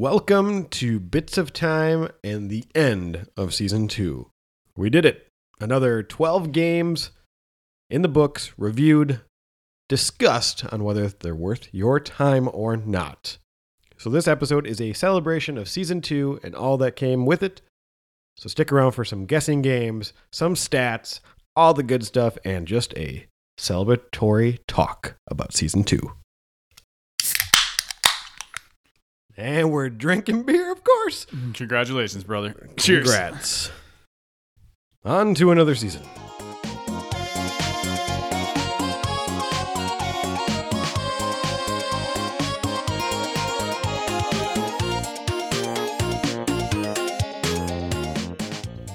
Welcome to Bits of Time and the end of season two. We did it. Another 12 games in the books, reviewed, discussed on whether they're worth your time or not. So, this episode is a celebration of season two and all that came with it. So, stick around for some guessing games, some stats, all the good stuff, and just a celebratory talk about season two. And we're drinking beer, of course. Congratulations, brother. Cheers. Congrats. On to another season.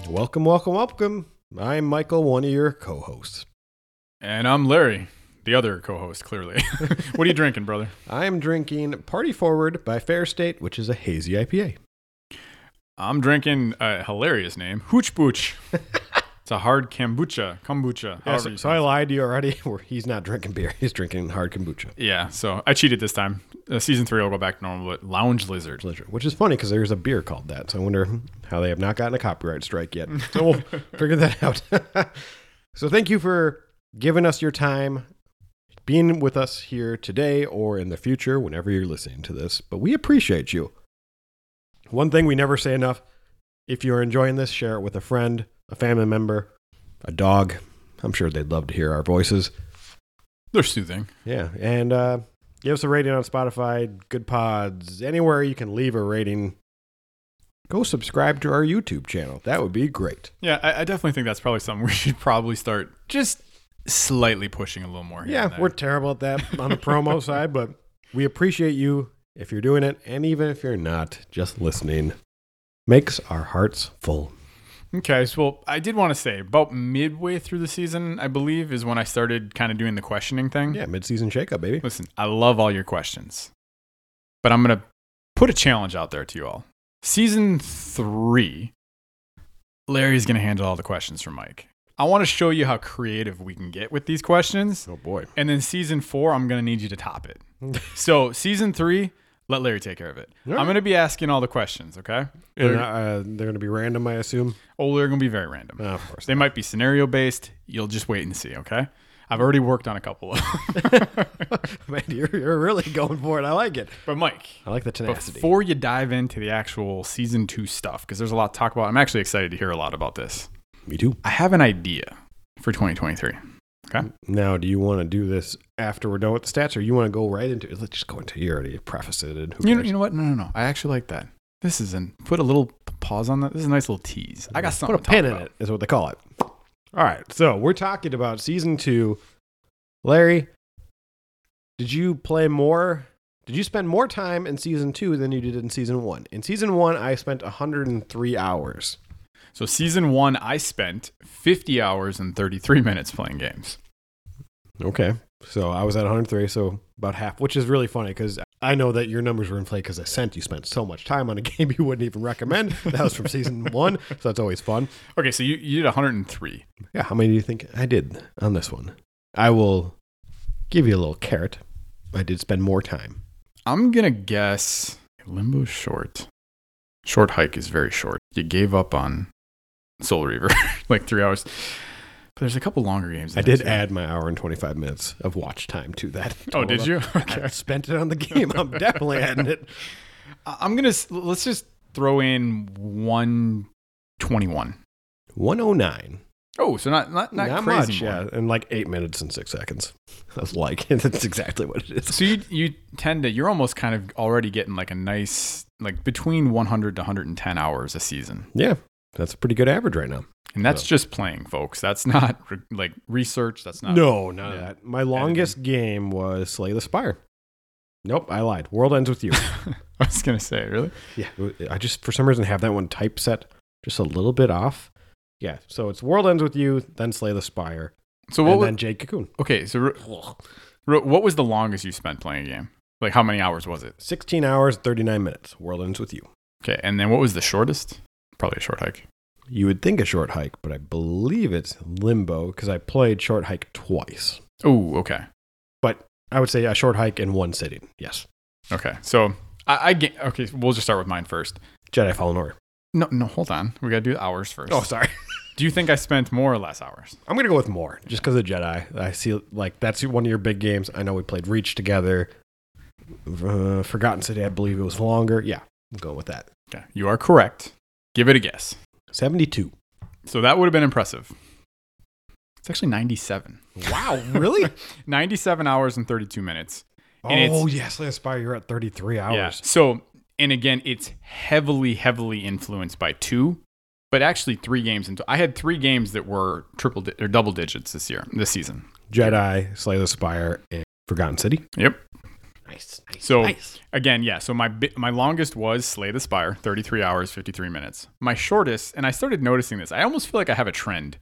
Welcome, welcome, welcome. I'm Michael, one of your co hosts. And I'm Larry, the other co-host. Clearly, what are you drinking, brother? I'm drinking Party Forward by Fair State, which is a hazy IPA. I'm drinking a hilarious name, Hooch Booch. it's a hard kombucha. Kombucha. Yeah, so, so I lied to you already. Where he's not drinking beer; he's drinking hard kombucha. Yeah. So I cheated this time. Uh, season three, I'll go back to normal. But Lounge Lizard. Pleasure. Which is funny because there's a beer called that. So I wonder how they have not gotten a copyright strike yet. So we'll figure that out. so thank you for giving us your time, being with us here today or in the future, whenever you're listening to this. But we appreciate you. One thing we never say enough if you're enjoying this, share it with a friend, a family member, a dog. I'm sure they'd love to hear our voices. They're soothing. Yeah, and uh, give us a rating on Spotify, Goodpods, anywhere you can leave a rating. Go subscribe to our YouTube channel. That would be great. Yeah, I, I definitely think that's probably something we should probably start just slightly pushing a little more. here Yeah, we're terrible at that on the promo side, but we appreciate you if you're doing it, and even if you're not, just listening makes our hearts full. Okay, so well, I did want to say about midway through the season, I believe, is when I started kind of doing the questioning thing. Yeah, mid-season shakeup, baby. Listen, I love all your questions, but I'm going to put a challenge out there to you all. Season three, Larry's going to handle all the questions for Mike. I want to show you how creative we can get with these questions. Oh boy. And then season four, I'm going to need you to top it. so, season three, let Larry take care of it. All I'm going to be asking all the questions, okay? And uh, they're going to be random, I assume. Oh, they're going to be very random. Oh, of course. They might be scenario based. You'll just wait and see, okay? I've already worked on a couple of Man, you're, you're really going for it. I like it. But Mike, I like the tenacity. before you dive into the actual season 2 stuff because there's a lot to talk about. I'm actually excited to hear a lot about this. Me too. I have an idea for 2023. Okay. Now, do you want to do this after we're done with the stats, or you want to go right into it? Let's just go into you already prefaced it. And You know, you know what? No, no, no. I actually like that. This is an put a little pause on that. This is a nice little tease. I got something Put a pin in it is what they call it. All right, so we're talking about season two. Larry, did you play more? Did you spend more time in season two than you did in season one? In season one, I spent 103 hours. So season 1 I spent 50 hours and 33 minutes playing games. Okay, so I was at 103, so about half, which is really funny because I know that your numbers were inflated because I sent you spent so much time on a game you wouldn't even recommend. That was from season one, so that's always fun. Okay, so you, you did 103. Yeah, how many do you think I did on this one? I will give you a little carrot. I did spend more time. I'm gonna guess Limbo short. Short hike is very short. You gave up on Soul Reaver like three hours. But there's a couple longer games. I did too. add my hour and 25 minutes of watch time to that. Oh, did you? Okay. I spent it on the game. I'm definitely adding it. I'm gonna let's just throw in 121. 109. Oh, so not not not, Not crazy. much, yeah. In like eight minutes and six seconds. I was like, that's exactly what it is. So you you tend to you're almost kind of already getting like a nice like between 100 to 110 hours a season, Yeah, that's a pretty good average right now. and that's So- just playing, folks. That's not re- like research. That's not no, none of that. My longest game was Slay the Spire. Nope, I lied. World ends with you. I was gonna say really. yeah, I just for some reason have that one typeset just a little bit off. Yeah, so it's World ends with you, then Slay the Spire, So what? and was- then Jade Cocoon. okay, so re- what was the longest you spent playing a game? Like how many hours was it? 16 hours, 39 minutes. World ends with you. Okay, and then what was the shortest? Probably a short hike. You would think a short hike, but I believe it's Limbo because I played short hike twice. Oh, okay. But I would say a short hike in one sitting. Yes. Okay. So I, I ga- okay. We'll just start with mine first. Jedi Fallen Order. No, no, hold on. We gotta do hours first. Oh, sorry. Do you think I spent more or less hours? I'm gonna go with more, just because of Jedi. I see like that's one of your big games. I know we played Reach together. Uh, Forgotten City, I believe it was longer. Yeah, I'm going with that. Okay, you are correct. Give it a guess. Seventy-two. So that would have been impressive. It's actually 97. Wow, really? 97 hours and 32 minutes. And oh yes, I Aspire. You're at 33 hours. Yeah. So, and again, it's heavily, heavily influenced by two, but actually three games. Into I had three games that were triple di- or double digits this year, this season. Jedi, Slay the Spire, and Forgotten City. Yep. Nice. nice So- nice. Again, yeah. So my my longest was Slay the Spire, 33 hours, 53 minutes. My shortest, and I started noticing this. I almost feel like I have a trend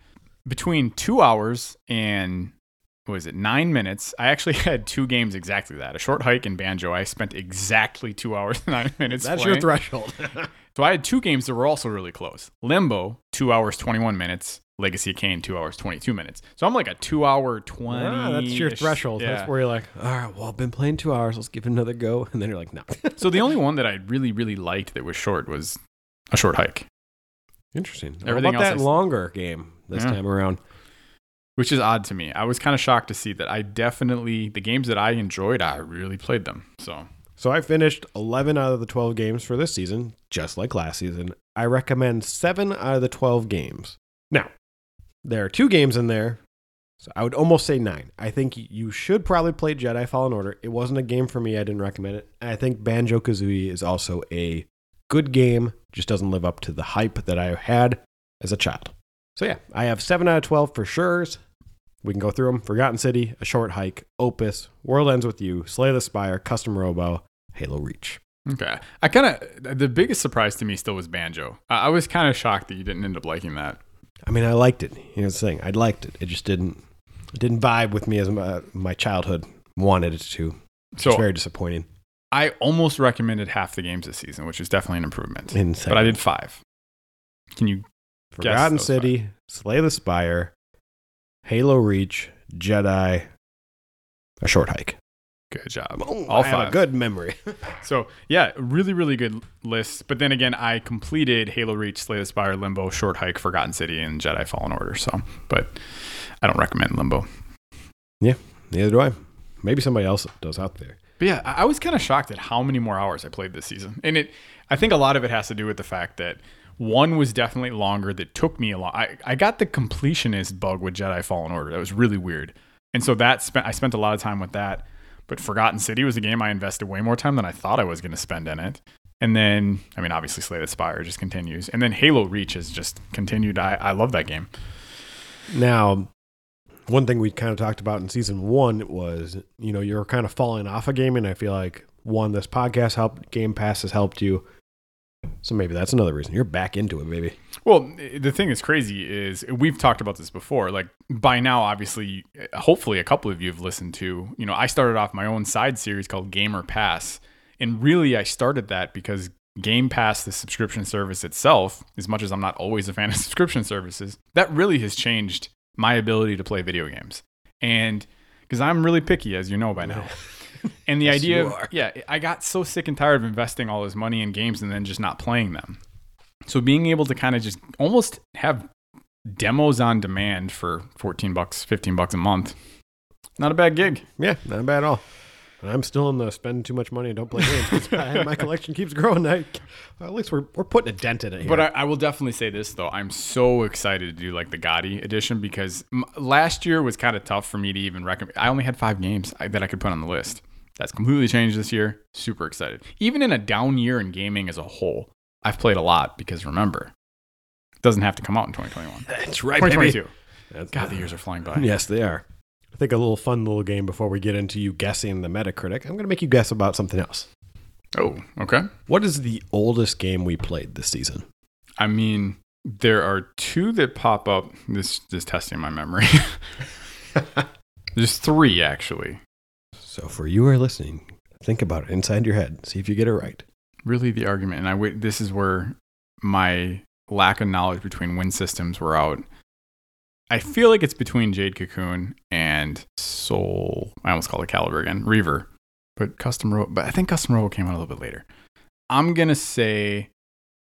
between two hours and what is it nine minutes. I actually had two games exactly that. A short hike and banjo. I spent exactly two hours and nine minutes. That's playing. your threshold. So I had two games that were also really close. Limbo, two hours, 21 minutes. Legacy of Kain, two hours, 22 minutes. So I'm like a two hour, 20. Ah, that's your threshold. Yeah. That's where you're like, all right, well, I've been playing two hours. Let's give it another go. And then you're like, no. so the only one that I really, really liked that was short was a short hike, Interesting. How Everything about else that I- longer game this Yeah. time around? which is odd to me. I was kind of shocked to see that I definitely, the games that I enjoyed, I really played them. So So I finished 11 out of the 12 games for this season, just like last season. I recommend 7 out of the 12 games. Now, there are two games in there, so I would almost say 9. I think you should probably play Jedi Fallen Order. It wasn't a game for me, I didn't recommend it. And I think Banjo Kazooie is also a good game, just doesn't live up to the hype that I had as a child. So yeah, I have 7 out of 12 for sure. We can go through them. Forgotten City, A Short Hike, Opus, World Ends With You, Slay the Spire, Custom Robo, Halo Reach. Okay. I kind of, the biggest surprise to me still was Banjo. I I was kind of shocked that you didn't end up liking that. I mean, I liked it. Here's the thing: I liked it. It just didn't it didn't vibe with me as my, my childhood wanted it to. It's So very disappointing. I almost recommended half the games this season, which is definitely an improvement. Insane. But I did five. Can you? Forgotten City, Slay the Spire, Halo Reach, Jedi, A Short Hike. Good job. Oh, All I have a five. good memory. So yeah, really, really good list. But then again, I completed Halo Reach, Slay the Spire, Limbo, Short Hike, Forgotten City, and Jedi Fallen Order. So, but I don't recommend Limbo. Yeah, neither do I. Maybe somebody else does out there. But yeah, I I was kind of shocked at how many more hours I played this season, and it. I think a lot of it has to do with the fact that one was definitely longer. That took me a lot. I, I got the completionist bug with Jedi Fallen Order. That was really weird, and so that spent. I spent a lot of time with that. But Forgotten City was a game I invested way more time than I thought I was going to spend in it. And then, I mean, obviously, Slay the Spire just continues, and then Halo Reach has just continued. I, I love that game. Now, one thing we kind of talked about in season one was, you know, you're kind of falling off of gaming. I feel like one, this podcast helped, Game Pass has helped you. So maybe that's another reason you're back into it, baby. Well, the thing that's crazy is we've talked about this before. Like by now, obviously, hopefully, a couple of you have listened to. You know, I started off my own side series called Gamer Pass, and really, I started that because Game Pass, the subscription service itself, as much as I'm not always a fan of subscription services, that really has changed my ability to play video games. And because I'm really picky, as you know by now. And the Yes, idea of, yeah, I got so sick and tired of investing all this money in games and then just not playing them. So being able to kind of just almost have demos on demand for 14 bucks, 15 bucks a month, not a bad gig. Yeah, not bad at all. And I'm still in the spend too much money and don't play games. my, my collection keeps growing. I, at least we're, we're putting a dent in it here. But I, I will definitely say this though, I'm so excited to do like the GOTY edition because m- last year was kind of tough for me to even recommend. I only had five games I, that I could put on the list. That's completely changed this year. Super excited. Even in a down year in gaming as a whole, I've played a lot because remember, it doesn't have to come out in 2021. that's right, baby. 2022. That's, God, the years are flying by. Yes, they are. I think a little fun little game before we get into you guessing the Metacritic. I'm going to make you guess about something else. Oh, okay. What is the oldest game we played this season? I mean, there are two that pop up. This is testing my memory. There's three actually. So for you who are listening, think about it inside your head. See if you get it right. Really, the argument, and I wait. This is where my lack of knowledge between wind systems were out. I feel like it's between Jade Cocoon and Soul. I almost called it Caliber again. Reaver. but Custom Robo, but I think Custom Robo came out a little bit later. I'm gonna say.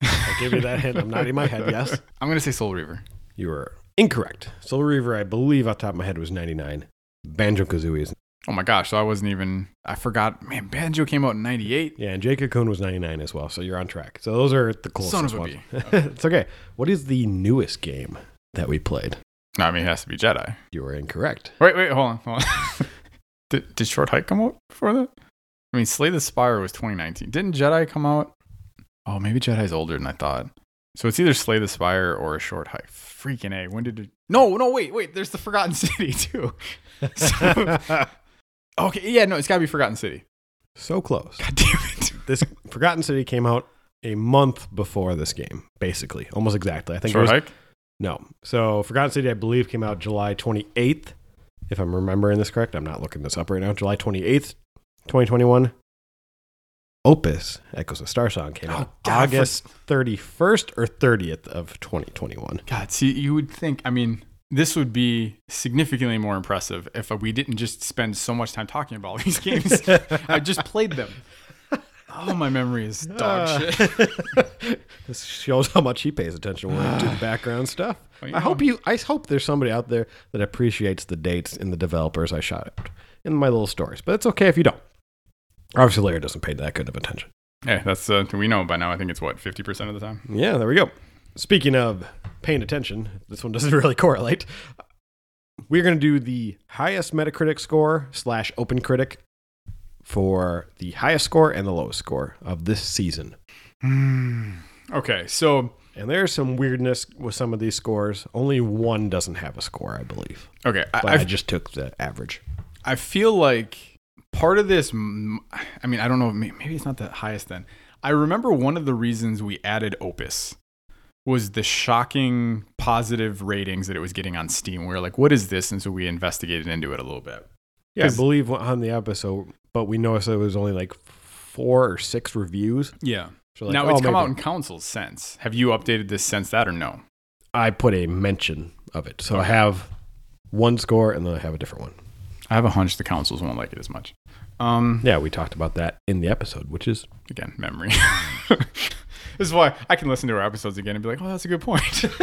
I'll give you that hint. I'm nodding my head. Yes, I'm gonna say Soul Reaver. you were incorrect. Soul Reaver, I believe, off the top of my head was 99. Banjo Kazooie is Oh my gosh! So I wasn't even. I forgot. Man, Banjo came out in '98. yeah, and Jake Cocoon was 99 as well. So you're on track. So those are the closest Son of a ones. bee. it's okay. What is the newest game that we played? No, I mean it has to be Jedi. You were incorrect. Wait, wait, hold on, hold on. did, did Short Hike come out before that? I mean, Slay the Spire was 2019. Didn't Jedi come out? Oh, maybe Jedi's older than I thought. So it's either Slay the Spire or a Short Hike. Freaking a! When did it? No, no, wait, wait. There's the Forgotten City too. So- okay, yeah, no, it's gotta be Forgotten City. so close. God damn it! This Forgotten City came out a month before this game, basically, almost exactly. I think it was Hike. no. So Forgotten City, I believe, came out July 28th, if I'm remembering this correct. I'm not looking this up right now. July 28th, 2021. Opus Echoes of Starsong came Oh, out God, for- August 31st or 30th of 2021. God, see, you would think. I mean, this would be significantly more impressive if we didn't just spend so much time talking about all these games. I just played them. Oh, my memory is dog Uh, shit. this shows how much he pays attention do the background stuff. Well, you I hope you. I hope there's somebody out there that appreciates the dates and the developers I shot out in my little stories. But it's okay if you don't. Obviously, Larry doesn't pay that good of attention. Hey, that's uh, we know by now. I think it's what fifty percent of the time. Yeah, there we go. Speaking of paying attention, this one doesn't really correlate. We're going to do the highest Metacritic score slash Open Critic for the highest score and the lowest score of this season. Okay, so And there's some weirdness with some of these scores. Only one doesn't have a score, I believe. okay, I, I, just took the average. I feel like part of this. mm, I mean, I don't know. Maybe it's not the highest. Then I remember one of the reasons we added Opus was the shocking positive ratings that it was getting on Steam. We were like, "What is this?" And so we investigated into it a little bit. Yeah, I believe on the episode, but we noticed there was only like four or six reviews. Yeah. So like, now oh, it's come maybe- out in console since. Have you updated this since that or no? I put a mention of it. So I have one score and then I have a different one. I have a hunch the consoles won't like it as much. Um, Yeah, we talked about that in the episode, which is again, memory. this is why I can listen to our episodes again and be like, "Oh, that's a good point."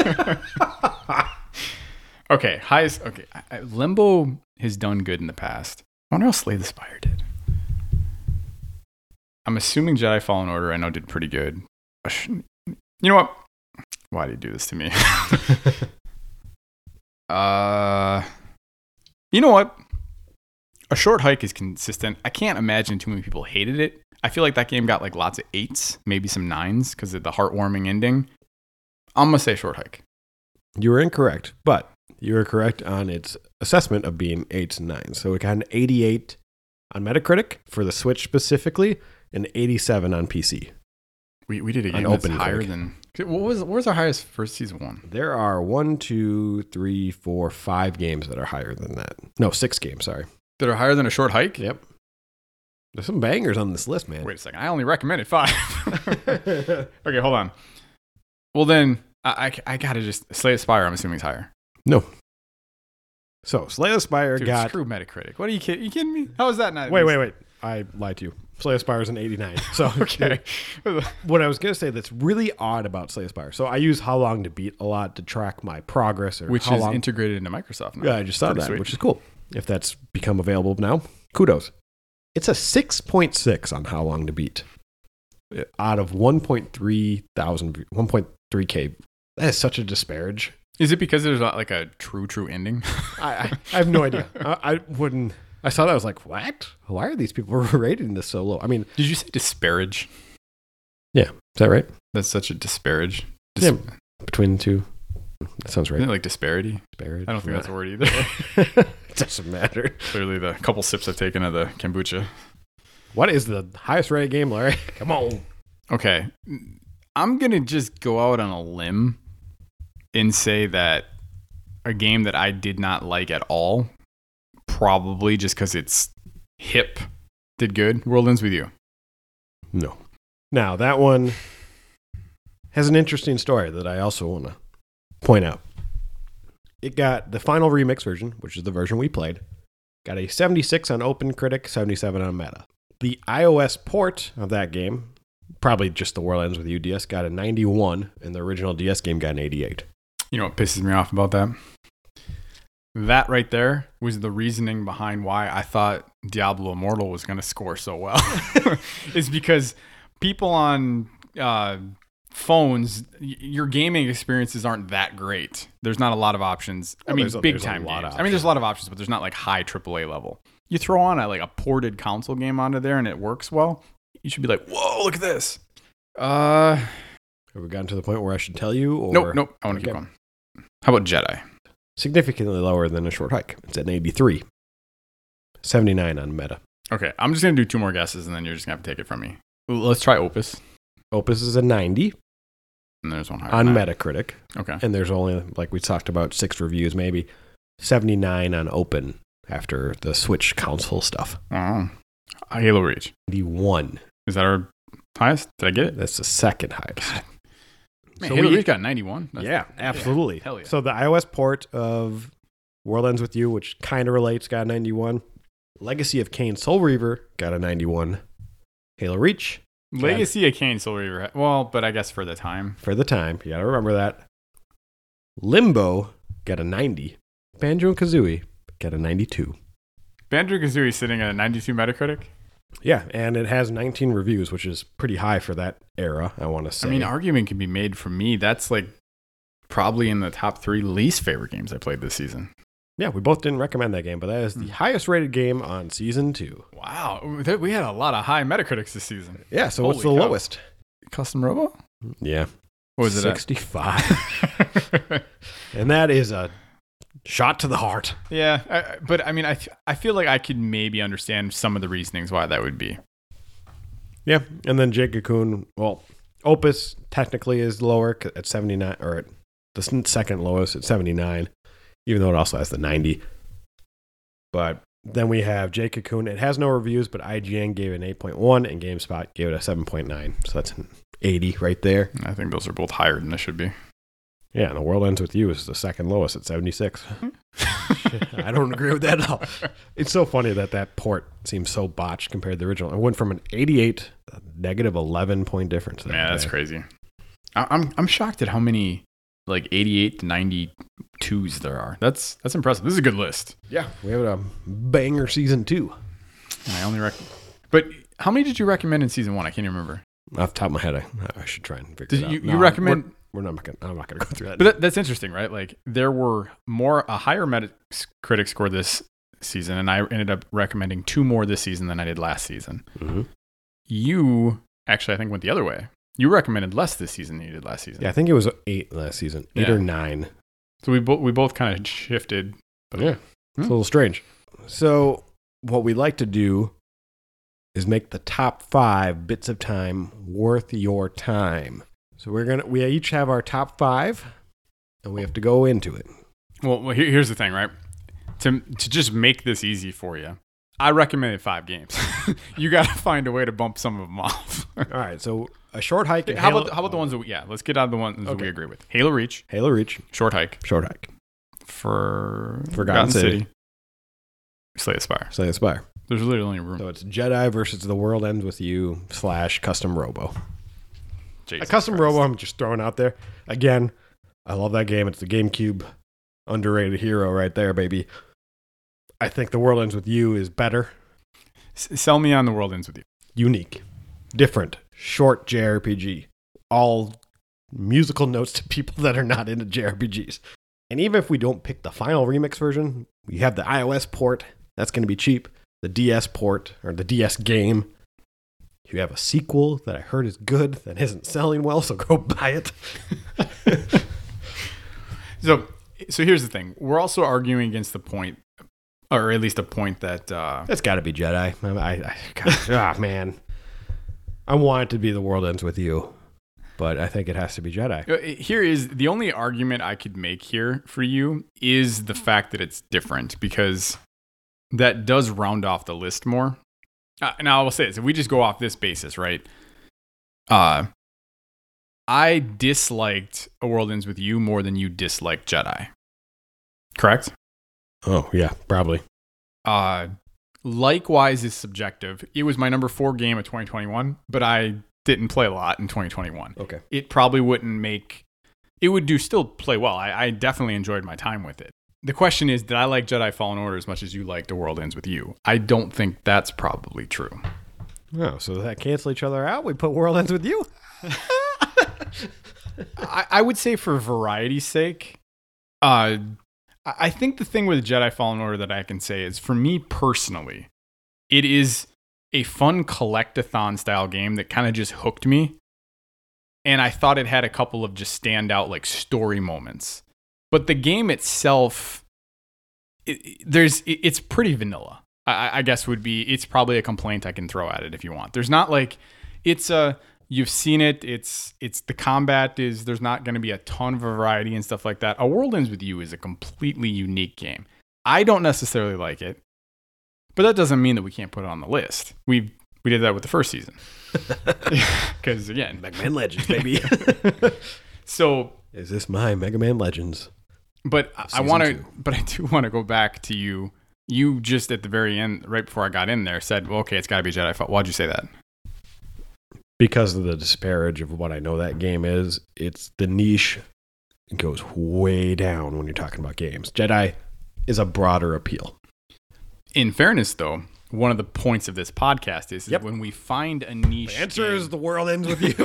okay, highest. Okay, I, Limbo has done good in the past. I wonder how Slay the Spire did. I'm assuming Jedi Fallen Order. I know did pretty good. You know what? Why do you do this to me? uh, you know what? A short hike is consistent. I can't imagine too many people hated it. I feel like that game got like lots of eights, maybe some nines because of the heartwarming ending. I'm gonna say short hike. you were incorrect, but you were correct on its assessment of being eights and nines. So it got an 88 on Metacritic for the Switch specifically, and 87 on PC. We, we did a game that's higher click. than what was what was our highest first season one? There are one, two, three, four, five games that are higher than that. No, six games. Sorry. That are higher than a short hike. Yep. There's some bangers on this list, man. Wait a second. I only recommended five. okay, hold on. Well then, I, I, I gotta just Slay the Spire. I'm assuming is higher. no. So Slay the Spire Dude, got. screw Metacritic. What are you kidding? You kidding me? How is that not? Wait, wait, wait. I lied to you. Slay the Spire is an 89. So Okay. what I was gonna say that's really odd about Slay the Spire. So I use HowLongToBeat a lot to track my progress or Which how is long. integrated into Microsoft now. yeah, I just saw Pretty that, sweet. which is cool. If that's become available now, kudos. It's a 6.6 on HowLongToBeat Uh, out of 1.3 thousand, 1.3k. That is such a disparage. Is it because there's not like a true, true ending? I, I, I have no idea. I, I wouldn't. I saw that. I was like, what? Why are these people rating this so low? I mean, Did you say disparage? Yeah. Is that right? That's such a disparage. Dis- Yeah, Between the two, that sounds right. Isn't it like disparity? Disparity. I don't think that's a word either. it doesn't matter. Clearly, the couple sips I've taken of the kombucha. What is the highest rated game, Larry? Come on. Okay. I'm going to just go out on a limb and say that a game that I did not like at all, probably just because it's hip, did good. World Ends With You. No. Now that one has an interesting story that I also want to point out. It got the final remix version, which is the version we played, got a 76 on Open Critic, 77 on Meta. The iOS port of that game, probably just the World Ends with You DS, got a 91, and the original DS game got an 88. You know what pisses me off about that? That right there was the reasoning behind why I thought Diablo Immortal was going to score so well. is because people on uh, phones, your gaming experiences aren't that great. There's not a lot of options. I Well, mean, a- big time lot of games. I mean, there's a lot of options, but there's not like high AAA level. You throw on a, like a ported console game onto there and it works well. You should be like, whoa, look at this. Uh, Have we gotten to the point where I should tell you? Or nope, nope. I want to keep going. How about Jedi? Significantly lower than a short hike. It's at an 83. 79 on Meta. Okay, I'm just gonna do two more guesses, and then you're just gonna have to take it from me. Let's try Opus. Opus is a 90 And there's one higher. on. Metacritic. Okay. And there's only, like we talked about, six reviews maybe. 79 on Open after the Switch console stuff. Oh. Halo Reach. 91. Is that our highest? Did I get it? That's the second highest. Man, So Halo we- Reach got 91. Yeah, absolutely. Hell yeah. So the iOS port of World Ends With You, which kind of relates, got a 91. Legacy of Kain Soul Reaver got a 91. Halo Reach Legacy of Kain Soul Reaver. Well, but I guess for the time. for the time. You got to remember that. Limbo got a 90. Banjo and Kazooie got a 92. Banjo Kazooie sitting at a 92 Metacritic. Yeah, and it has 19 reviews, which is pretty high for that era, I want to say. I mean, argument can be made for me. That's like probably in the top three least favorite games I played this season. Yeah, we both didn't recommend that game, but that is Hmm. the highest rated game on season two. Wow. Th- We had a lot of high Metacritics this season. Yeah, so what's the Holy cow. lowest? Custom Robo? Yeah, What was it at? 65. and that is a shot to the heart. Yeah, I, I- but I mean, I, f- I feel like I could maybe understand some of the reasonings why that would be. Yeah, and then Jake Cocoon, well, Opus technically is lower c- at 79, or at the s- second lowest at 79, even though it also has the 90. But then we have Jake Cocoon. It has no reviews, but IGN gave it an 8.1 and GameSpot gave it a 7.9. So that's an 80 right there. I think those are both higher than they should be. Yeah, and The World Ends With You is the second lowest at 76. Mm-hmm. I don't agree with that at all. It's so funny that that port seems so botched compared to the original. It went from an 88 a negative 11 point difference. Man, that's there. crazy. I, I'm I'm shocked at how many like 88 to 92s there are. That's that's impressive. This is a good list. Yeah, we have a banger season two. And I only rec- But how many did you recommend in season one? I can't even remember. Off the top of my head, I, I should try and figure Did it out. you, No, you recommend? We're, we're not gonna. I'm not gonna go through that. But that, that's interesting, right? Like there were more a higher Metacritic score this season, and I ended up recommending two more this season than I did last season. Mhm. You actually, I think, went the other way. You recommended less this season than you did last season. Yeah, I think it was eight last season, eight Yeah. or nine. So we both we both kind of shifted. But Yeah, it's a hmm. little strange. So what we like to do is make the top five bits of time worth your time. So we're gonna we each have our top five, and we have to go into it. Well, well here, here's the thing, right? To to just make this easy for you, I recommended five games. you got to find a way to bump some of them off. All right, so a short hike. how Halo- about how about the ones that we, yeah? Let's get out of the ones that Okay. we agree with. Halo Reach, Halo Reach, Short Hike, short hike, for Forgotten City. Slay Aspire. Slay the Spire. There's literally only room. So it's Jedi versus The World Ends with You slash Custom Robo. Jesus a custom Christ. Robo, I'm just throwing out there. Again, I love that game. It's the GameCube underrated hero right there, baby. I think The World Ends with You is better, S- sell me on the world ends with you. unique, different, short JRPG. All musical notes to people that are not into JRPGs. And even if we don't pick the final remix version, we have the iOS port. That's going to be cheap. The DS port or the DS game. You have a sequel that I heard is good that isn't selling well, so go buy it. So so here's the thing. We're also arguing against the point, or at least a point that uh, It's got to be Jedi. I, I, God, ah, man. I want it to be the world ends with you, but I think it has to be Jedi. Uh, Here is the only argument I could make here for you is the fact that it's different because that does round off the list more. Uh, now I will say this: if we just go off this basis, right? Uh, I disliked A World Ends with You more than you disliked Jedi. Correct. Oh yeah, probably. Uh, likewise is subjective. It was my number four game of 2021, but I didn't play a lot in 2021. Okay. It probably wouldn't make. It would do still play well. I, I definitely enjoyed my time with it. The question is, did I like Jedi Fallen Order as much as you liked The World Ends with You? I don't think that's probably true. Oh, so does that cancel each other out? We put World Ends with You? I, I would say for variety's sake, uh, I think the thing with Jedi Fallen Order that I can say is for me personally, it is a fun collectathon style game that kind of just hooked me. And I thought it had a couple of just standout like story moments. But the game itself, it, there's it, it's pretty vanilla. I, I guess would be it's probably a complaint I can throw at it if you want. There's not like it's a you've seen it. It's it's the combat is there's not going to be a ton of variety and stuff like that. A World Ends with You is a completely unique game. I don't necessarily like it, but that doesn't mean that we can't put it on the list. We we did that with the first season because again, Mega Man Legends, baby. so is this my Mega Man Legends? But I- I want to, but I do want to go back to you. You just at the very end, right before I got in there, said, "Well, okay, it's got to be Jedi." Fall. Why'd you say that? Because of the disparage of what I know that game is, it's the niche goes way down when you're talking about games. Jedi is a broader appeal. In fairness, though, one of the points of this podcast is, is when we find a niche. The answer is the world ends with you.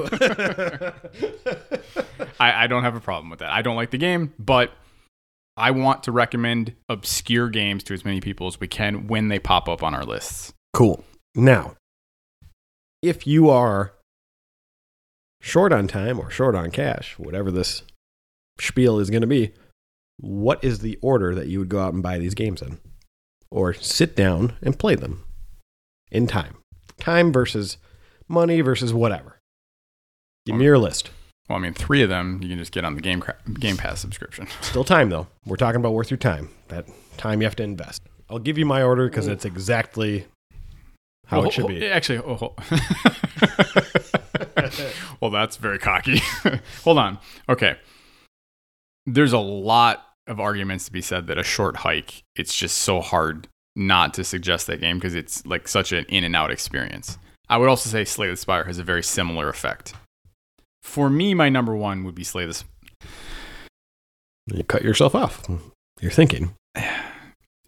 I, I don't have a problem with that. I don't like the game, but I want to recommend obscure games to as many people as we can when they pop up on our lists. cool. Now, if you are short on time or short on cash, whatever this spiel is going to be, what is the order that you would go out and buy these games in? Or sit down and play them in time? Time versus money versus whatever. Give me your list. Well, I mean, three of them you can just get on the game Game Pass subscription. Still time though. We're talking about worth your time. That time you have to invest. I'll give you my order because it's exactly how Well, it should be. Actually, oh, well, that's very cocky. Hold on. Okay. There's a lot of arguments to be said that a short hike, it's just so hard not to suggest that game because it's like such an in and out experience. I would also say Slay the Spire has a very similar effect. For me, my number one would be Slay the Spire. You cut yourself off. You're thinking.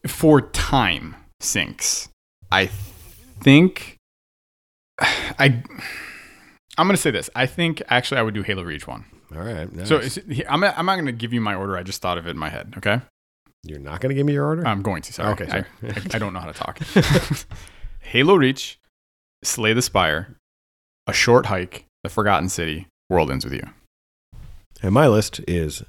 For time sinks, I think I. I'm gonna say this. I think actually I would do Halo Reach one. All right. So nice. is, here, I'm, I'm not going to give you my order. I just thought of it in my head. Okay. you're not going to give me your order? I'm going to. Sorry. Okay, I- I, I don't know how to talk. Halo Reach, Slay the Spire, A Short Hike, The Forgotten City, World Ends with You. and my list is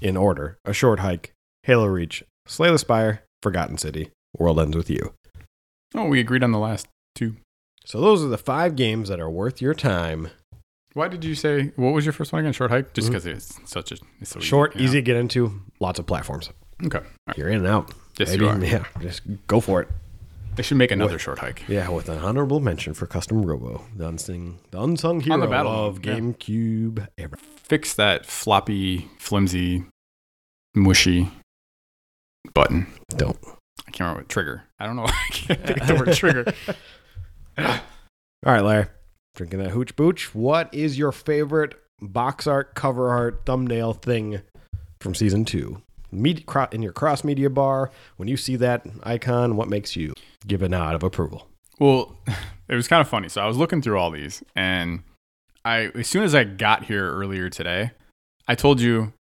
in order: A Short Hike, Halo Reach, Slay the Spire, Forgotten City, World Ends with You. Oh, we agreed on the last two. So those are the five games that are worth your time. Why did you say what was your first one again? Short hike, just mm-hmm. because it's such a it's so Short, you know? easy to get into, lots of platforms. Okay, right. You're in and out. yes, you are. Yeah, just go for it. They should make another What? short hike. Yeah, with an honorable mention for Custom Robo, the unsung, the unsung hero On the battle of yeah. GameCube era. Fix that floppy, flimsy, mushy button. Don't. I can't remember what trigger. I don't know. I can't think of the word trigger. All right, Larry. Drinking that hooch booch. What is your favorite box art, cover art, thumbnail thing from season two? Media, in your cross media bar, when you see that icon, what makes you give a nod of approval? Well, it was kind of funny. So I was looking through all these, and I as soon as I got here earlier today, I told you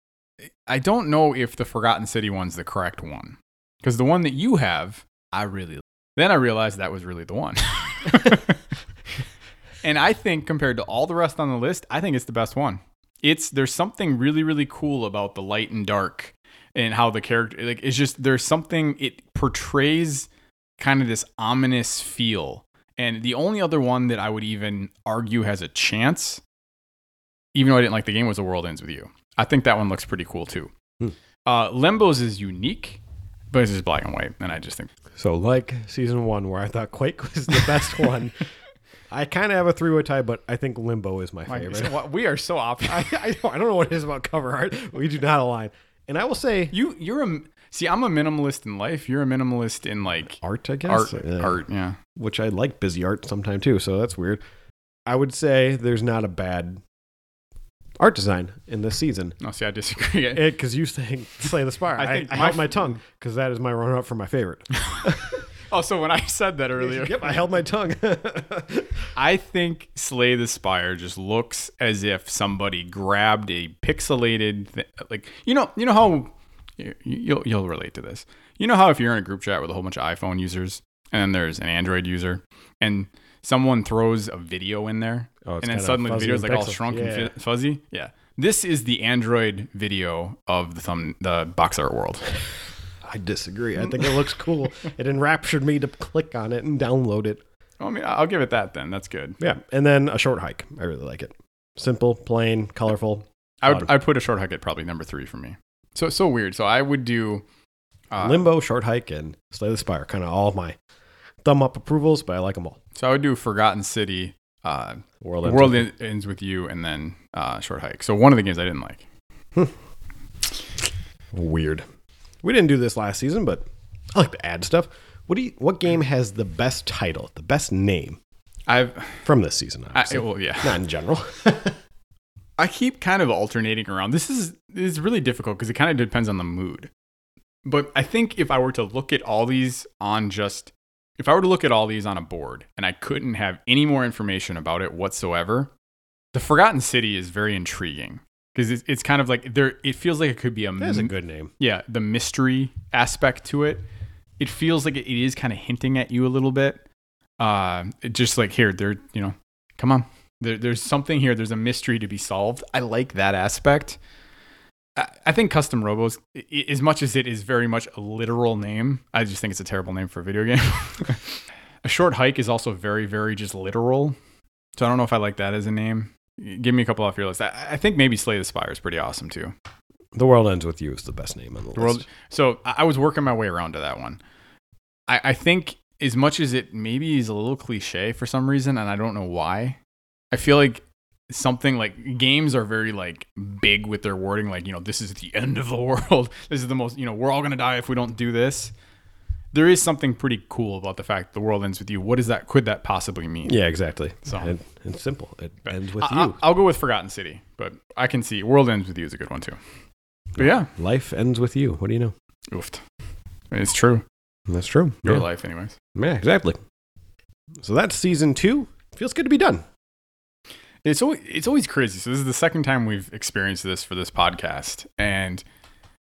I don't know if the Forgotten City one's the correct one because the one that you have, I really. Then I realized that was really the one. and I think compared to all the rest on the list, I think it's the best one. It's there's something really really cool about the light and dark and how the character like it's just there's something it portrays kind of this ominous feel. And the only other one that I would even argue has a chance, even though I didn't like the game, was The World Ends With You. I think that one looks pretty cool too. Hmm. Uh, Limbo's is unique, but it's just black and white. And I just think, So, like season one, where I thought Quake was the best one, I kind of have a three way tie, but I think Limbo is my favorite. we are so opposite. I, I, don't, I don't know what it is about cover art. We do not align. And I will say You you're a see. I'm a minimalist in life. You're a minimalist in like art, I guess. art. Yeah. Art. Yeah. which I like busy art sometime too, so that's weird. I would say there's not a bad art design in this season. No, see, I disagree. Because you saying Slay the Spire. I I, think I, my held my tongue because that is my runner up for my favorite. oh, so when I said that earlier, yep, I held my tongue. I think Slay the Spire just looks as if somebody grabbed a pixelated, th- like you know, you know how you- you'll you'll relate to this. You know how if you're in a group chat with a whole bunch of iPhone users and then there's an Android user and someone throws a video in there Oh, and then suddenly the video is and like all shrunk Yeah. and fi- fuzzy. Yeah, this is the Android video of the thumb the box art world. I disagree. I think it looks cool. It enraptured me to click on it and download it. I mean, I'll give it that then. That's good. Yeah, and then a short hike. I really like it. Simple, plain, colorful. I would I'd put a short hike at probably number three for me. So so weird. So I would do uh, Limbo, short hike, and Slay the Spire. Kind of all my thumb up approvals, but I like them all. So I would do Forgotten City, uh, World, The Ends World With Ends with You, and then uh, Short Hike. So one of the games I didn't like. Weird. We didn't do this last season, but I like to add stuff. What do you? What game has the best title, the best name I've from this season? I, Obviously. well, yeah. Not in general. I keep kind of alternating around. This is this is really difficult because it kind of depends on the mood. But I think if I were to look at all these on just if I were to look at all these on a board and I couldn't have any more information about it whatsoever, the Forgotten City is very intriguing because it's, it's kind of like there. It feels like it could be a That's a good name. yeah, the mystery aspect to it. It feels like it is kind of hinting at you a little bit. Uh, just like here, there, you know, come on, there, there's something here. There's a mystery to be solved. I like that aspect. I, think Custom Robos, as much as it is very much a literal name, I just think it's a terrible name for a video game. a short hike is also very, very just literal. So I don't know if I like that as a name. Give me a couple off your list. I, I think maybe Slay the Spire is pretty awesome too. The World Ends with You is the best name on the, The world. list. So I I was working my way around to that one. I, I think as much as it maybe is a little cliche for some reason, and I don't know why, I feel like something like games are very like big with their wording, like you know this is the end of the world. This is the most you know we're all gonna die if we don't do this. There is something pretty cool about the fact the world ends with you. What is that? Could that possibly mean? Yeah, exactly. So- It- it's simple. It ends with I, you. I'll, I'll go with Forgotten City, but I can see World Ends with You is a good one too. But yeah, Life ends with you. What do you know? oofed. It's true. That's true. Your yeah. life, anyways. Yeah, exactly. So that's season two. Feels good to be done. It's always, it's always crazy. So this is the second time we've experienced this for this podcast, and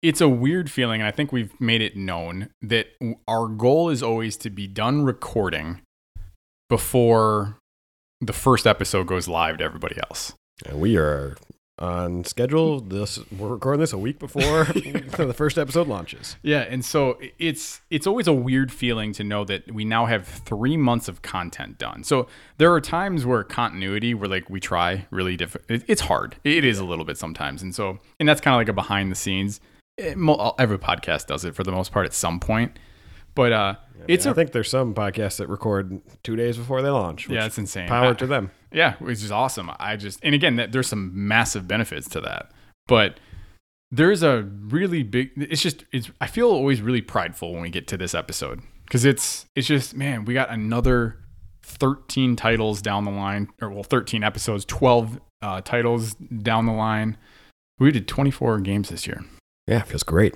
it's a weird feeling. And I think we've made it known that our goal is always to be done recording before the first episode goes live to everybody else. And we are on schedule. This we're recording this a week before the first episode launches. Yeah, and so it's it's always a weird feeling to know that we now have three months of content done. So there are times where continuity, where like we try really. It, it's hard. It is a little bit sometimes, and so and that's kind of like a behind the scenes. It, every podcast does it for the most part at some point, but uh, it's I a think there's some podcasts that record two days before they launch. Which yeah, it's insane. power I- to them. Yeah, which is awesome. I just and again, that there's some massive benefits to that, but there's a really big. It's just it's. I feel always really prideful when we get to this episode because it's it's just man, we got another 13 titles down the line, or well, 13 episodes, 12 uh, titles down the line. We did 24 games this year. Yeah, feels great.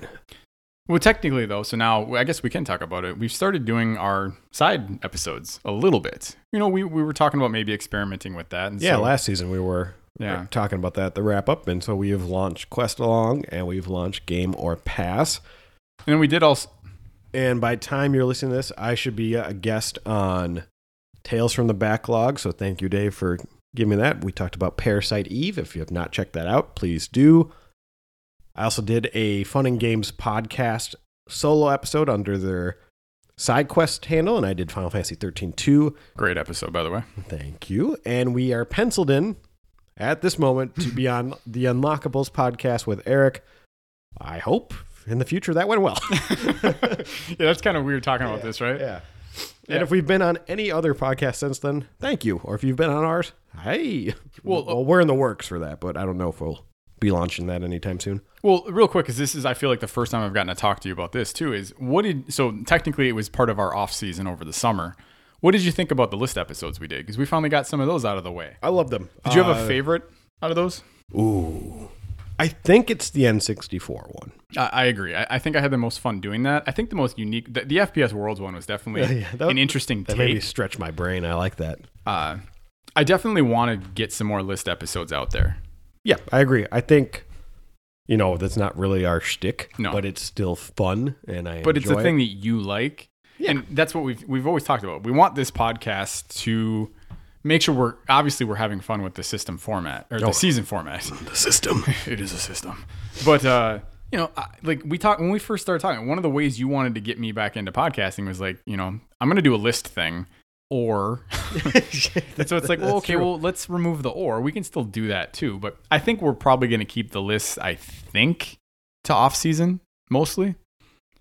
Well, technically, though, so now I guess we can talk about it. We've started doing our side episodes a little bit. You know, we, we were talking about maybe experimenting with that. And Yeah, so, last season we were uh, Yeah. talking about that the wrap up, and so we have launched Quest Along and we've launched Gamer Pass. And then we did also. And by the time you're listening to this, I should be uh, a guest on Tales from the Backlog. So thank you, Dave, for giving me that. We talked about Parasite Eve. If you have not checked that out, please do. I also did a Fun and Games podcast solo episode under their side quest handle, and I did Final Fantasy 13 2. Great episode, by the way. Thank you. And we are penciled in at this moment to be on the Unlockables podcast with Eric. I hope in the future that went well. yeah, that's kind of weird talking about this, right? Yeah. Yeah. And if we've been on any other podcast since then, thank you. Or if you've been on ours, hey. Well, Well, we're in the works for that, but I don't know if we'll be launching that anytime soon. Well, real quick, because this is, I feel like the first time I've gotten to talk to you about this too. Is what did so technically it was part of our off season over the summer. What did you think about the list episodes we did? Because we finally got some of those out of the way. I love them. Did you have a Uh, favorite out of those? Ooh, I think it's the N64 one. I, I agree. I, I think I had the most fun doing that. I think the most unique, the, the FPS Worlds one was definitely Yeah, that- an interesting That made me stretch my brain. I like that. Uh, I definitely want to get some more list episodes out there. Yeah, I agree. I think, you know, that's not really our shtick, No. but it's still fun, and I. but it's a it. thing that you like Yeah. and that's what we've we've always talked about we want this podcast to make sure we're obviously we're having fun with the system format or the Oh. season format The system. it is a system but uh you know I, like we talked when we first started talking one of the ways you wanted to get me back into podcasting was like you know i'm gonna do a list thing or so it's like well okay true. well let's remove the or we can still do that too but i think we're probably going to keep the list, i think to off season mostly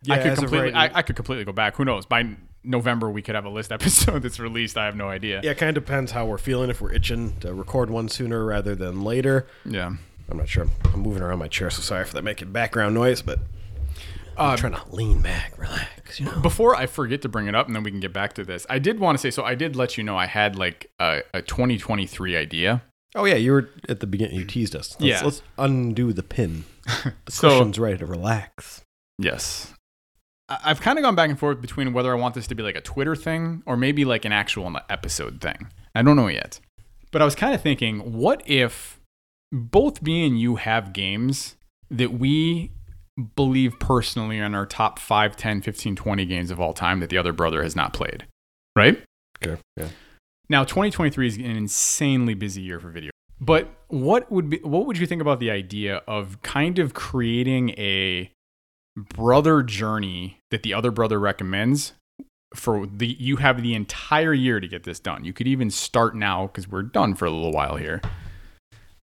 Yeah, I could completely. I, I could completely go back. Who knows? By November, we could have a list episode that's released. I have no idea. Yeah, it kind of depends how we're feeling. If we're itching to record one sooner rather than later, Yeah. I'm not sure. I'm moving around my chair, so sorry for that making background noise. But Uh, I'm trying to lean back, relax. You know. Before I forget to bring it up, and then we can get back to this, I did want to say. So I did let you know I had like a, a 2023 idea. Oh yeah, you were at the beginning. You teased us. Let's, Yeah. Let's undo the pin. The So- cushion's ready to relax. Yes. I- I've kind of gone back and forth between whether I want this to be like a Twitter thing or maybe like an actual episode thing. I don't know yet. But I was kind of thinking, what if both me and you have games that we believe personally in our top 5, 10, 15, 20 games of all time that the other brother has not played? Right? Okay. Yeah. Now, 2023 is an insanely busy year for video. But what would be what would you think about the idea of kind of creating a brother journey that the other brother recommends for the you have the entire year to get this done. You could even start now cuz we're done for a little while here.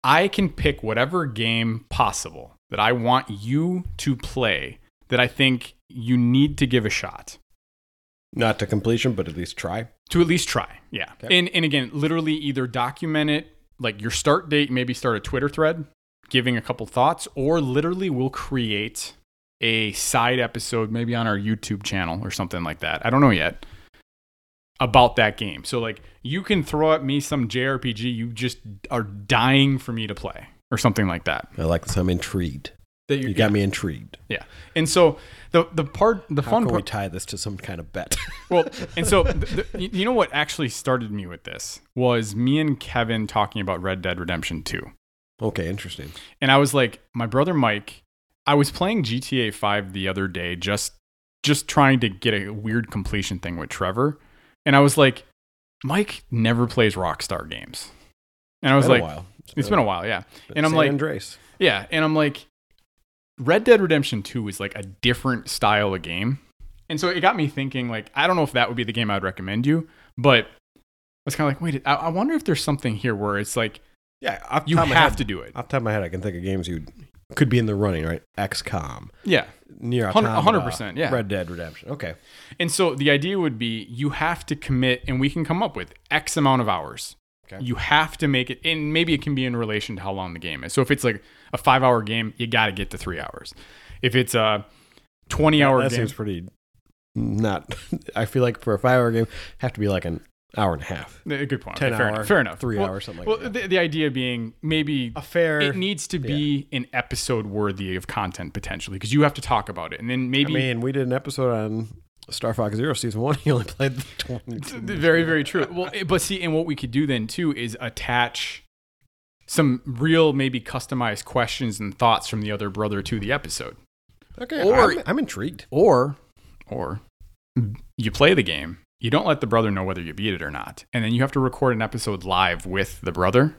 I can pick whatever game possible that I want you to play that I think you need to give a shot Not to completion, but at least try. to at least try. Yeah. Okay. And and again, literally either document it like your start date, maybe start a Twitter thread giving a couple thoughts or literally we'll create a side episode maybe on our YouTube channel or something like that. I don't know yet about that game. So like you can throw at me some JRPG you just are dying for me to play or something like that. I like this. I'm intrigued. That You got me intrigued. Yeah. And so the the part the How fun can we part tie this to some kind of bet? Well, and so th- th- you know what actually started me with this was me and Kevin talking about Red Dead Redemption 2. okay, interesting. And I was like, my brother Mike, I was playing GTA 5 the other day just just trying to get a weird completion thing with Trevor. And I was like, Mike never plays Rockstar games. And I was like. It's been a while, yeah. and I'm San like- Andreas. Yeah, and I'm like, Red Dead Redemption 2 is like a different style of game. And so it got me thinking, like, I don't know if that would be the game I'd recommend you, but I was kind of like, wait, I, I wonder if there's something here where it's like, yeah, off the you top of my have head- to do it. Off the top of my head, I can think of games you could be in the running, right? XCOM, Yeah. NieR Hundred- Automata, 100%, yeah. Red Dead Redemption. Okay, And so the idea would be you have to commit, and we can come up with X amount of hours. Okay. You have to make it, and maybe it can be in relation to how long the game is. So if it's like a five hour game, you got to get to three hours. If it's a 20 hour that game, seems pretty. Not. I feel like for a five-hour game, have to be like an hour and a half, a good point. ten Okay, fair hour, enough. Fair enough. three Well- hours, something like Well, that. the, the idea being maybe a fair. it needs to be an episode worthy of content potentially because you have to talk about it, and then maybe. I mean, we did an episode on Star Fox Zero season one. He only played the twenty. very very true. Well, eh, but see, and what we could do then too is attach some real maybe customized questions and thoughts from the other brother to the episode, Okay, Or- I'm, I'm intrigued. or or you play the game. You don't let the brother know whether you beat it or not. And then you have to record an episode live with the brother.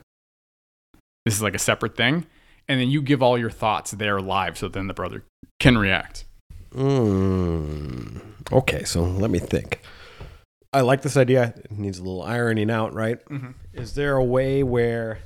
This is like a separate thing. And then you give all your thoughts there live so then the brother can react. Mm, okay, so let me think. I like this idea. It needs a little ironing out, right? Mhm. Is there a way where,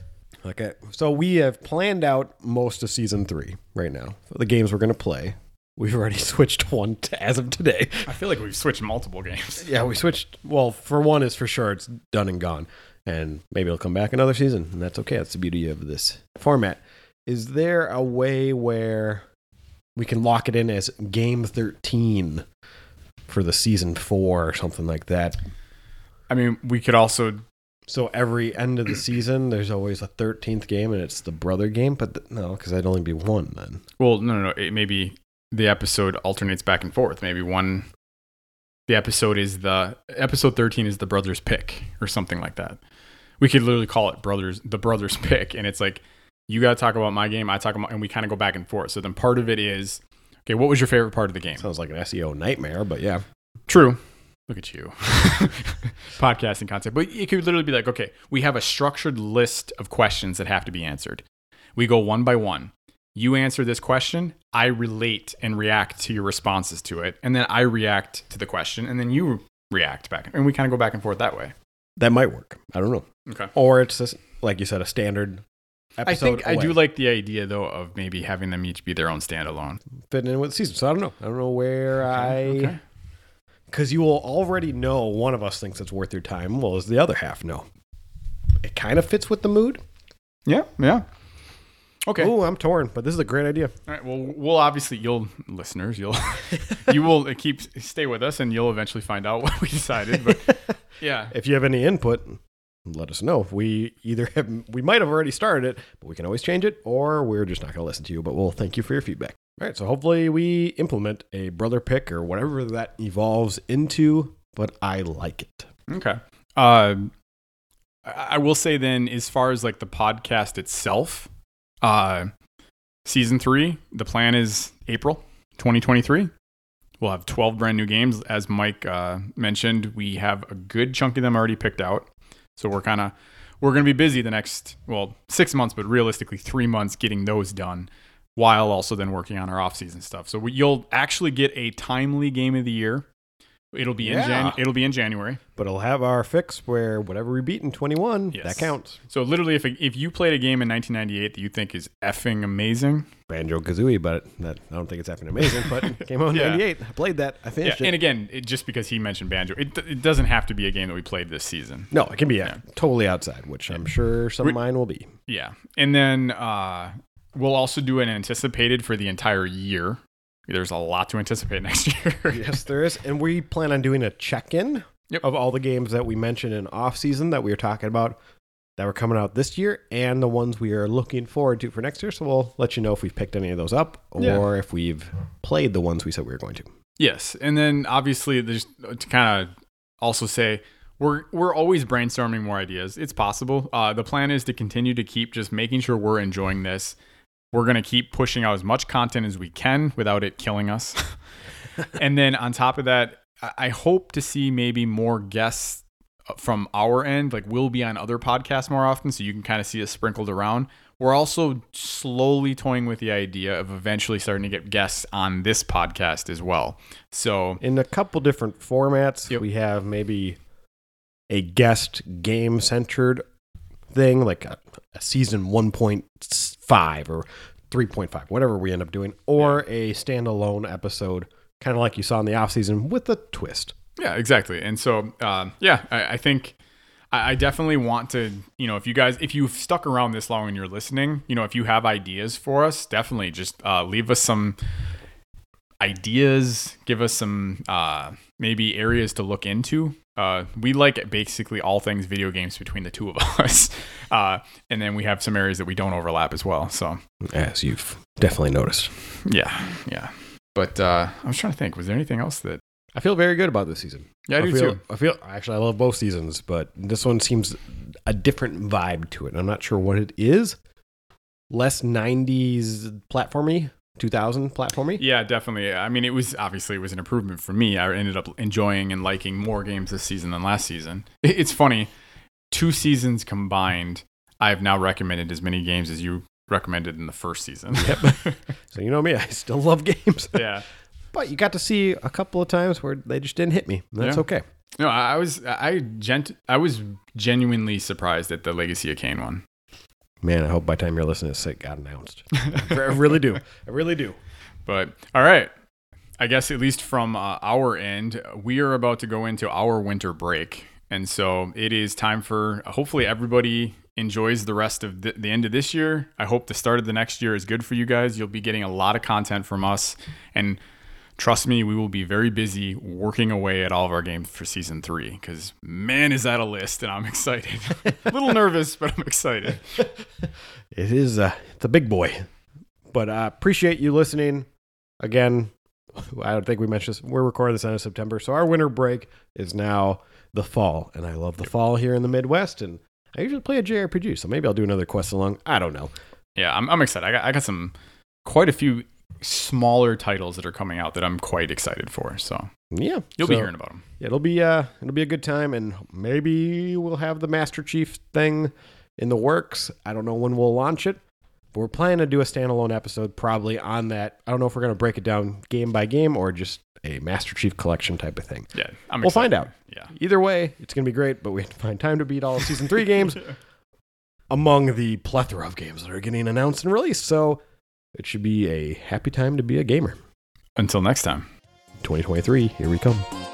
okay, so we have planned out most of season three right now. The games we're going to play. We've already switched one to, as of today. I feel like we've switched multiple games. Yeah, we switched. Well, for one is for sure it's done and gone, and maybe it'll come back another season, and that's okay. That's the beauty of this format. is there a way where we can lock it in as game 13 for the season 4 or something like that? I mean, we could also So every end of the season, there's always a 13th game, and it's the brother game. But th- no, because that'd only be one then. well, no, no, no. It maybe the episode alternates back and forth. Maybe one the episode is the episode 13 is the brother's pick or something like that. We could literally call it brothers the brother's pick and it's like you got to talk about my game, I talk about and we kind of go back and forth. So then part of it is okay, what was your favorite part of the game? Sounds like an SEO nightmare, but yeah. True. Look at you. Podcasting concept. But it could literally be like, okay, we have a structured list of questions that have to be answered. We go one by one. You answer this question, I relate and react to your responses to it, and then I react to the question, and then you react back. And we kind of go back and forth that way. That might work. I don't know. Okay. Or it's just, like you said, a standard. I think I do like the idea though of maybe having them each be their own standalone. fitting in with the season. So I don't know. I don't know where I Okay. because you will already know one of us thinks it's worth your time. Well, as the other half know. It kind of fits with the mood. Yeah, yeah. Okay. Oh, I'm torn, but this is a great idea. All right. Well, we'll obviously you'll listeners you'll you will keep stay with us and you'll eventually find out what we decided. But yeah, If you have any input, let us know. If we either have we might have already started it, but we can always change it, or we're just not going to listen to you. But we'll thank you for your feedback. All right, so hopefully we implement a brother pick or whatever that evolves into. But I like it. okay. Uh, I will say then, as far as like the podcast itself, uh, season three, the plan is April 2023. We'll have 12 brand new games. As Mike uh, mentioned, we have a good chunk of them already picked out. So we're kind of we're going to be busy the next well six months, but realistically three months getting those done, while also then working on our off season stuff. So we, you'll actually get a timely game of the year. It'll be in Yeah. Jan- it'll be in January. But it'll have our fix where whatever we beat in 21, Yes. that counts. So literally, if if you played a game in 1998 that you think is effing amazing, Banjo Kazooie, but that I don't think it's happening amazing. But it came out in Yeah. '98. I played that. I yeah. finished And again, it, just because he mentioned banjo, it, it doesn't have to be a game that we played this season. No, it can be yeah, totally outside, which I'm sure some of mine will be. Yeah. And then uh, we'll also do an anticipated for the entire year. There's a lot to anticipate next year. yes, there is, and we plan on doing a check-in Yep. of all the games that we mentioned in off season that we were talking about that were coming out this year, and the ones we are looking forward to for next year. So we'll let you know if we've picked any of those up or Yeah. if we've played the ones we said we were going to. Yes, and then obviously there's to kind of also say we're we're always brainstorming more ideas. It's possible. Uh, the plan is to continue to keep just making sure we're enjoying this. We're gonna keep pushing out as much content as we can without it killing us. and then on top of that, I I hope to see maybe more guests uh, from our end. Like we'll be on other podcasts more often, so you can kind of see us sprinkled around. We're also slowly toying with the idea of eventually starting to get guests on this podcast as well. So in a couple different formats. Yep. We have maybe a guest game centered thing, like a, a season 1.5 or 3.5, whatever we end up doing, or a standalone episode, kind of like you saw in the off season with a twist. yeah, exactly. And so uh, yeah, I, I think I, I definitely want to. You know, if you guys, if you've stuck around this long and you're listening, you know, if you have ideas for us, definitely just uh, leave us some ideas. Give us some uh, maybe areas to look into. Uh, we like basically all things video games between the two of us, uh, and then we have some areas that we don't overlap as well. So As you've definitely noticed. yeah, yeah. But uh, I was trying to think. Was there anything else that? I feel very good about this season. Yeah, I, do feel, too. I feel actually I love both seasons, but this one seems a different vibe to it. I'm not sure what it is. Less 90s platformy, 2000 platformy. Yeah, definitely. I mean, it was obviously it was an improvement for me. I ended up enjoying and liking more games this season than last season. It's funny, two seasons combined, I've now recommended as many games as you recommended in the first season. Yep. So you know me, I still love games. yeah. But you got to see a couple of times where they just didn't hit me. That's Yeah. okay. No, I I was I gent I was genuinely surprised at the Legacy of Kain one. Man, I hope by the time you're listening, to this, it got announced. I really do. I really do. But all right. I guess at least from uh, our end, we are about to go into our winter break. And so it is time for hopefully everybody enjoys the rest of the, the end of this year. I hope the start of the next year is good for you guys. You'll be getting a lot of content from us. And trust me, we will be very busy working away at all of our games for season three because, man, is that a list. And I'm excited. a little nervous, but I'm excited. It is uh, it's a big boy. But uh, appreciate you listening. Again, I don't think we mentioned this. We're recording this end of September, so our winter break is now the fall, and I love the fall here in the Midwest. And I usually play a JRPG, so maybe I'll do another quest along. I don't know. Yeah, I'm, I'm excited. I got, I got some quite a few smaller titles that are coming out that I'm quite excited for. So Yeah, you'll be hearing about them. It'll be uh, it'll be a good time, and maybe we'll have the Master Chief thing in the works. I don't know when we'll launch it, but we're planning to do a standalone episode probably on that. I don't know if we're gonna break it down game by game or just a Master Chief collection type of thing. Yeah, I'm We'll find out. Yeah. Either way, it's gonna be great, but we have to find time to beat all of season three games among the plethora of games that are getting announced and released. So it should be a happy time to be a gamer. Until next time. 2023, here we come.